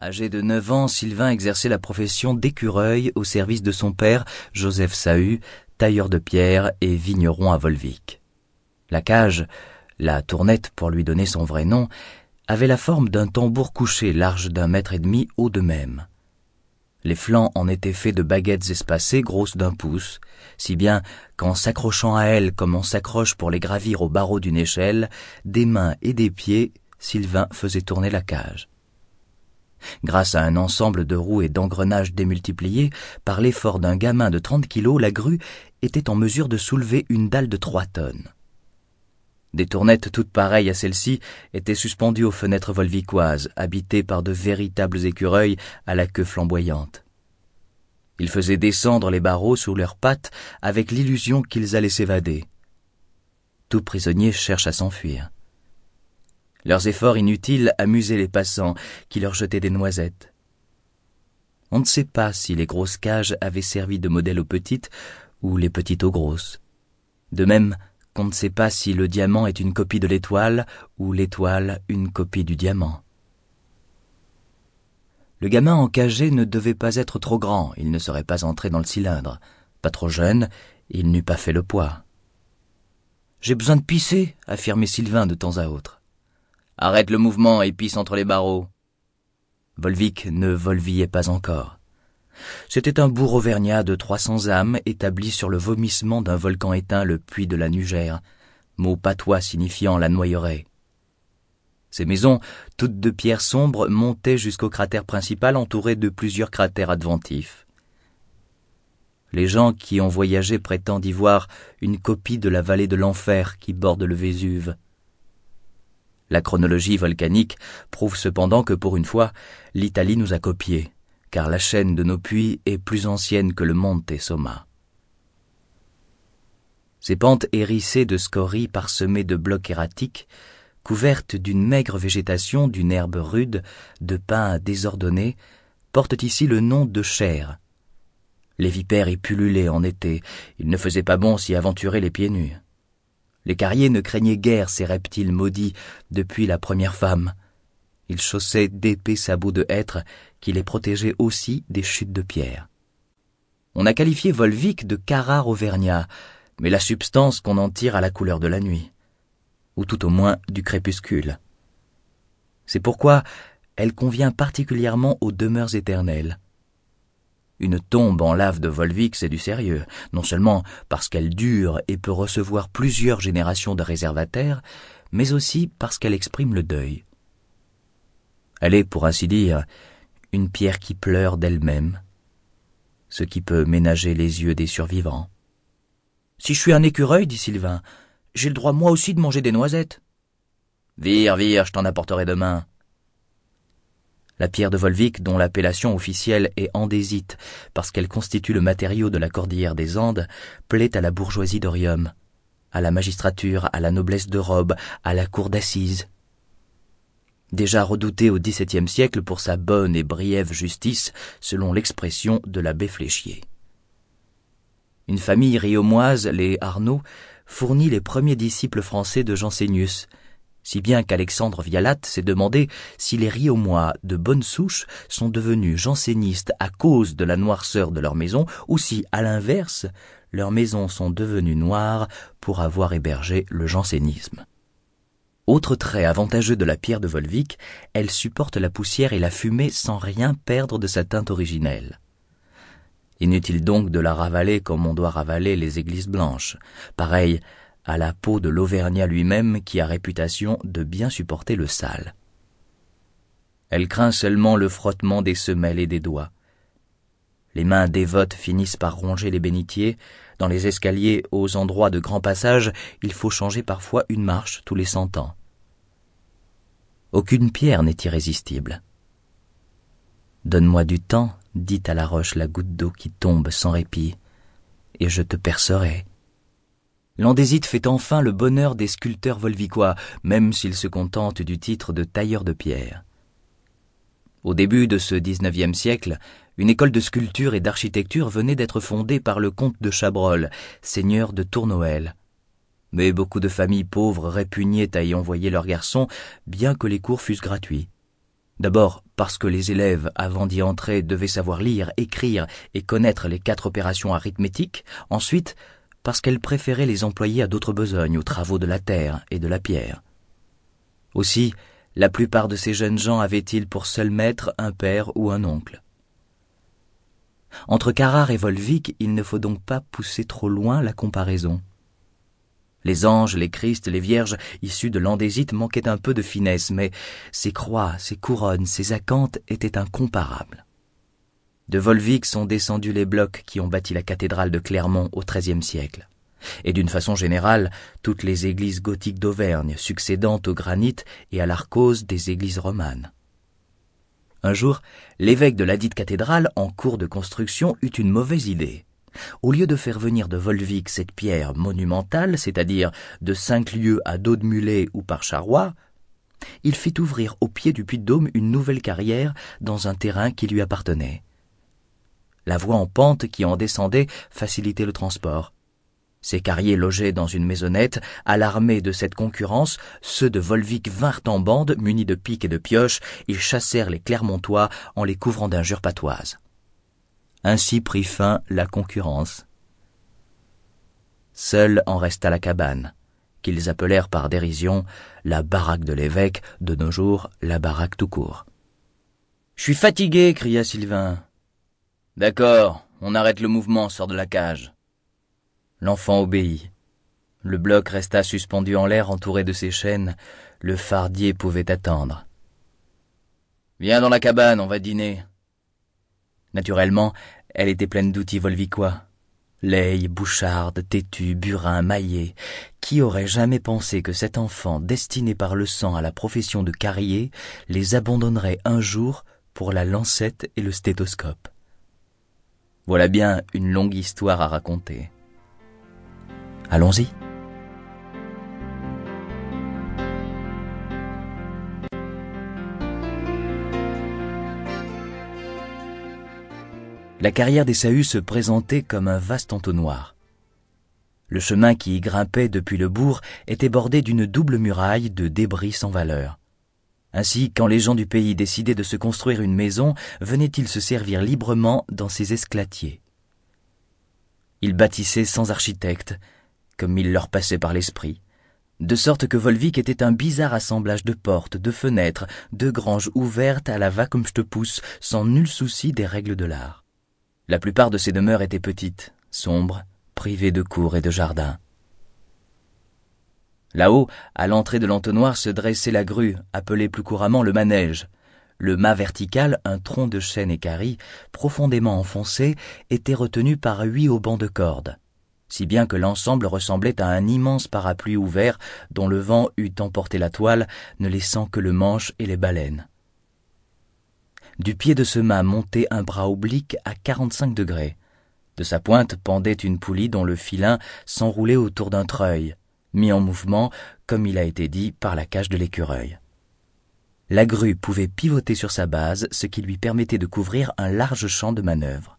Âgé de neuf ans, Sylvain exerçait la profession d'écureuil au service de son père, Joseph Sahu, tailleur de pierre et vigneron à Volvic. La cage, la tournette pour lui donner son vrai nom, avait la forme d'un tambour couché large d'un mètre et demi haut de même. Les flancs en étaient faits de baguettes espacées grosses d'un pouce, si bien qu'en s'accrochant à elles comme on s'accroche pour les gravir au barreau d'une échelle, des mains et des pieds, Sylvain faisait tourner la cage. Grâce à un ensemble de roues et d'engrenages démultipliés, par l'effort d'un gamin de trente kilos, la grue était en mesure de soulever une dalle de trois tonnes. Des tournettes toutes pareilles à celle-ci étaient suspendues aux fenêtres volvicoises, habitées par de véritables écureuils à la queue flamboyante. Ils faisaient descendre les barreaux sous leurs pattes avec l'illusion qu'ils allaient s'évader. Tout prisonnier cherche à s'enfuir. Leurs efforts inutiles amusaient les passants qui leur jetaient des noisettes. On ne sait pas si les grosses cages avaient servi de modèle aux petites ou les petites aux grosses. De même qu'on ne sait pas si le diamant est une copie de l'étoile ou l'étoile une copie du diamant. Le gamin encagé ne devait pas être trop grand, il ne serait pas entré dans le cylindre. Pas trop jeune, il n'eût pas fait le poids. J'ai besoin de pisser, affirmait Sylvain de temps à autre. Arrête le mouvement et pisse entre les barreaux. Volvic ne volvillait pas encore. C'était un bourg auvergnat de trois cents âmes établi sur le vomissement d'un volcan éteint, le puits de la Nugère, mot patois signifiant la noyeraie. Ces maisons, toutes de pierre sombre, montaient jusqu'au cratère principal entouré de plusieurs cratères adventifs. Les gens qui ont voyagé prétendent y voir une copie de la vallée de l'enfer qui borde le Vésuve. La chronologie volcanique prouve cependant que pour une fois, l'Italie nous a copiés, car la chaîne de nos puits est plus ancienne que le Monte Somma. Ces pentes hérissées de scories parsemées de blocs erratiques couvertes d'une maigre végétation, d'une herbe rude, de pins désordonnés, portent ici le nom de chair. Les vipères y pullulaient en été, il ne faisait pas bon s'y aventurer les pieds nus. Les carriers ne craignaient guère ces reptiles maudits depuis la première femme. Ils chaussaient d'épais sabots de hêtre qui les protégeaient aussi des chutes de pierre. On a qualifié Volvic de carrare auvergnat, mais la substance qu'on en tire à la couleur de la nuit ou tout au moins du crépuscule. C'est pourquoi elle convient particulièrement aux demeures éternelles. Une tombe en lave de Volvic, c'est du sérieux, non seulement parce qu'elle dure et peut recevoir plusieurs générations de réservataires, mais aussi parce qu'elle exprime le deuil. Elle est, pour ainsi dire, une pierre qui pleure d'elle-même, ce qui peut ménager les yeux des survivants. Si je suis un écureuil, dit Sylvain, j'ai le droit moi aussi de manger des noisettes. Vire, vire, je t'en apporterai demain. La pierre de Volvic, dont l'appellation officielle est andésite, parce qu'elle constitue le matériau de la cordillère des Andes, plaît à la bourgeoisie d'Orium, à la magistrature, à la noblesse de robe, à la cour d'assises. Déjà redoutée au XVIIe siècle pour sa bonne et briève justice, selon l'expression de l'abbé Fléchier. Une famille riomoise, les Arnaud, fournit les premiers disciples français de Jansénius, si bien qu'Alexandre Vialat s'est demandé si les Riomois de bonne souche sont devenus jansénistes à cause de la noirceur de leur maison, ou si, à l'inverse, leurs maisons sont devenues noires pour avoir hébergé le jansénisme. Autre trait avantageux de la pierre de Volvic, elle supporte la poussière et la fumée sans rien perdre de sa teinte originelle. Inutile donc de la ravaler comme on doit ravaler les églises blanches, pareil à la peau de l'Auvergnat lui-même qui a réputation de bien supporter le sale. Elle craint seulement le frottement des semelles et des doigts. Les mains dévotes finissent par ronger les bénitiers. Dans les escaliers, aux endroits de grand passage, il faut changer parfois une marche tous les cent ans. Aucune pierre n'est irrésistible. Donne-moi du temps, dit à la roche la goutte d'eau qui tombe sans répit, et je te percerai. L'andésite fait enfin le bonheur des sculpteurs volvicois, même s'ils se contentent du titre de tailleur de pierre. Au début de ce XIXe siècle, une école de sculpture et d'architecture venait d'être fondée par le comte de Chabrol, seigneur de Tournoël. Mais beaucoup de familles pauvres répugnaient à y envoyer leurs garçons, bien que les cours fussent gratuits. D'abord parce que les élèves, avant d'y entrer, devaient savoir lire, écrire et connaître les quatre opérations arithmétiques. Ensuite, parce qu'elle préférait les employer à d'autres besognes, aux travaux de la terre et de la pierre. Aussi, la plupart de ces jeunes gens avaient-ils pour seul maître un père ou un oncle. Entre Carrare et Volvic, il ne faut donc pas pousser trop loin la comparaison. Les anges, les Christ, les vierges issus de l'andésite manquaient un peu de finesse, mais ces croix, ces couronnes, ces acanthes étaient incomparables. De Volvic sont descendus les blocs qui ont bâti la cathédrale de Clermont au XIIIe siècle. Et d'une façon générale, toutes les églises gothiques d'Auvergne, succédant au granit et à l'arcose des églises romanes. Un jour, l'évêque de ladite cathédrale, en cours de construction, eut une mauvaise idée. Au lieu de faire venir de Volvic cette pierre monumentale, c'est-à-dire de cinq lieues à dos de mulet ou par charroi, il fit ouvrir au pied du Puy-de-Dôme une nouvelle carrière dans un terrain qui lui appartenait. La voie en pente qui en descendait facilitait le transport. Ces carriers logeaient dans une maisonnette, alarmés de cette concurrence, ceux de Volvic vinrent en bande, munis de piques et de pioches, ils chassèrent les Clermontois en les couvrant d'injures patoises. Ainsi prit fin la concurrence. Seule en resta la cabane, qu'ils appelèrent par dérision la baraque de l'évêque, de nos jours la baraque tout court. Je suis fatigué, cria Sylvain. D'accord, on arrête le mouvement, sort de la cage. L'enfant obéit. Le bloc resta suspendu en l'air entouré de ses chaînes. Le fardier pouvait attendre. Viens dans la cabane, on va dîner. Naturellement, elle était pleine d'outils volvicois. Leille, boucharde, têtu, burin, maillet. Qui aurait jamais pensé que cet enfant, destiné par le sang à la profession de carrier, les abandonnerait un jour pour la lancette et le stéthoscope? Voilà bien une longue histoire à raconter. Allons-y. La carrière des Sahuts se présentait comme un vaste entonnoir. Le chemin qui y grimpait depuis le bourg était bordé d'une double muraille de débris sans valeur. Ainsi, quand les gens du pays décidaient de se construire une maison, venaient-ils se servir librement dans ces esclatiers? Ils bâtissaient sans architecte, comme il leur passait par l'esprit, de sorte que Volvic était un bizarre assemblage de portes, de fenêtres, de granges ouvertes à la va comme je pousse, sans nul souci des règles de l'art. La plupart de ces demeures étaient petites, sombres, privées de cours et de jardins. Là-haut, à l'entrée de l'entonnoir se dressait la grue, appelée plus couramment le manège. Le mât vertical, un tronc de chêne équarri, profondément enfoncé, était retenu par huit haubans de cordes si bien que l'ensemble ressemblait à un immense parapluie ouvert dont le vent eût emporté la toile, ne laissant que le manche et les baleines. Du pied de ce mât montait un bras oblique à quarante-cinq degrés. De sa pointe pendait une poulie dont le filin s'enroulait autour d'un treuil, mis en mouvement, comme il a été dit, par la cage de l'écureuil. La grue pouvait pivoter sur sa base, ce qui lui permettait de couvrir un large champ de manœuvre.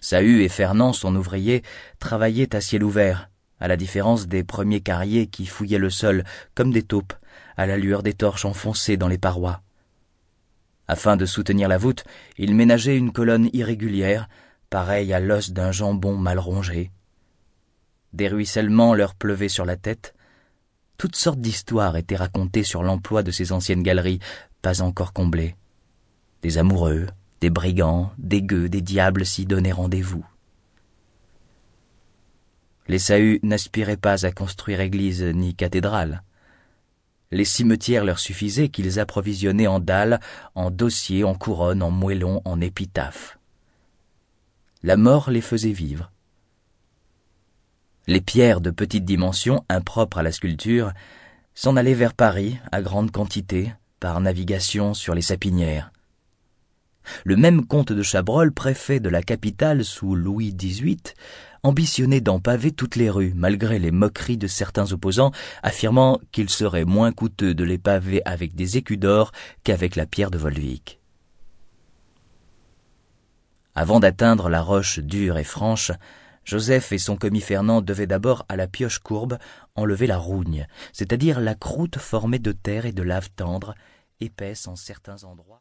Sahu et Fernand, son ouvrier, travaillaient à ciel ouvert, à la différence des premiers carriers qui fouillaient le sol comme des taupes, à la lueur des torches enfoncées dans les parois. Afin de soutenir la voûte, ils ménageaient une colonne irrégulière, pareille à l'os d'un jambon mal rongé. Des ruissellements leur pleuvaient sur la tête. Toutes sortes d'histoires étaient racontées sur l'emploi de ces anciennes galeries, pas encore comblées. Des amoureux, des brigands, des gueux, des diables s'y donnaient rendez-vous. Les Sahuts n'aspiraient pas à construire église ni cathédrale. Les cimetières leur suffisaient qu'ils approvisionnaient en dalles, en dossiers, en couronnes, en moellons, en épitaphes. La mort les faisait vivre. Les pierres de petite dimension, impropres à la sculpture, s'en allaient vers Paris à grande quantité, par navigation sur les sapinières. Le même comte de Chabrol, préfet de la capitale sous Louis XVIII, ambitionnait d'en paver toutes les rues, malgré les moqueries de certains opposants, affirmant qu'il serait moins coûteux de les paver avec des écus d'or qu'avec la pierre de Volvic. Avant d'atteindre la roche dure et franche, Joseph et son commis Fernand devaient d'abord à la pioche courbe enlever la rougne, c'est-à-dire la croûte formée de terre et de lave tendre, épaisse en certains endroits.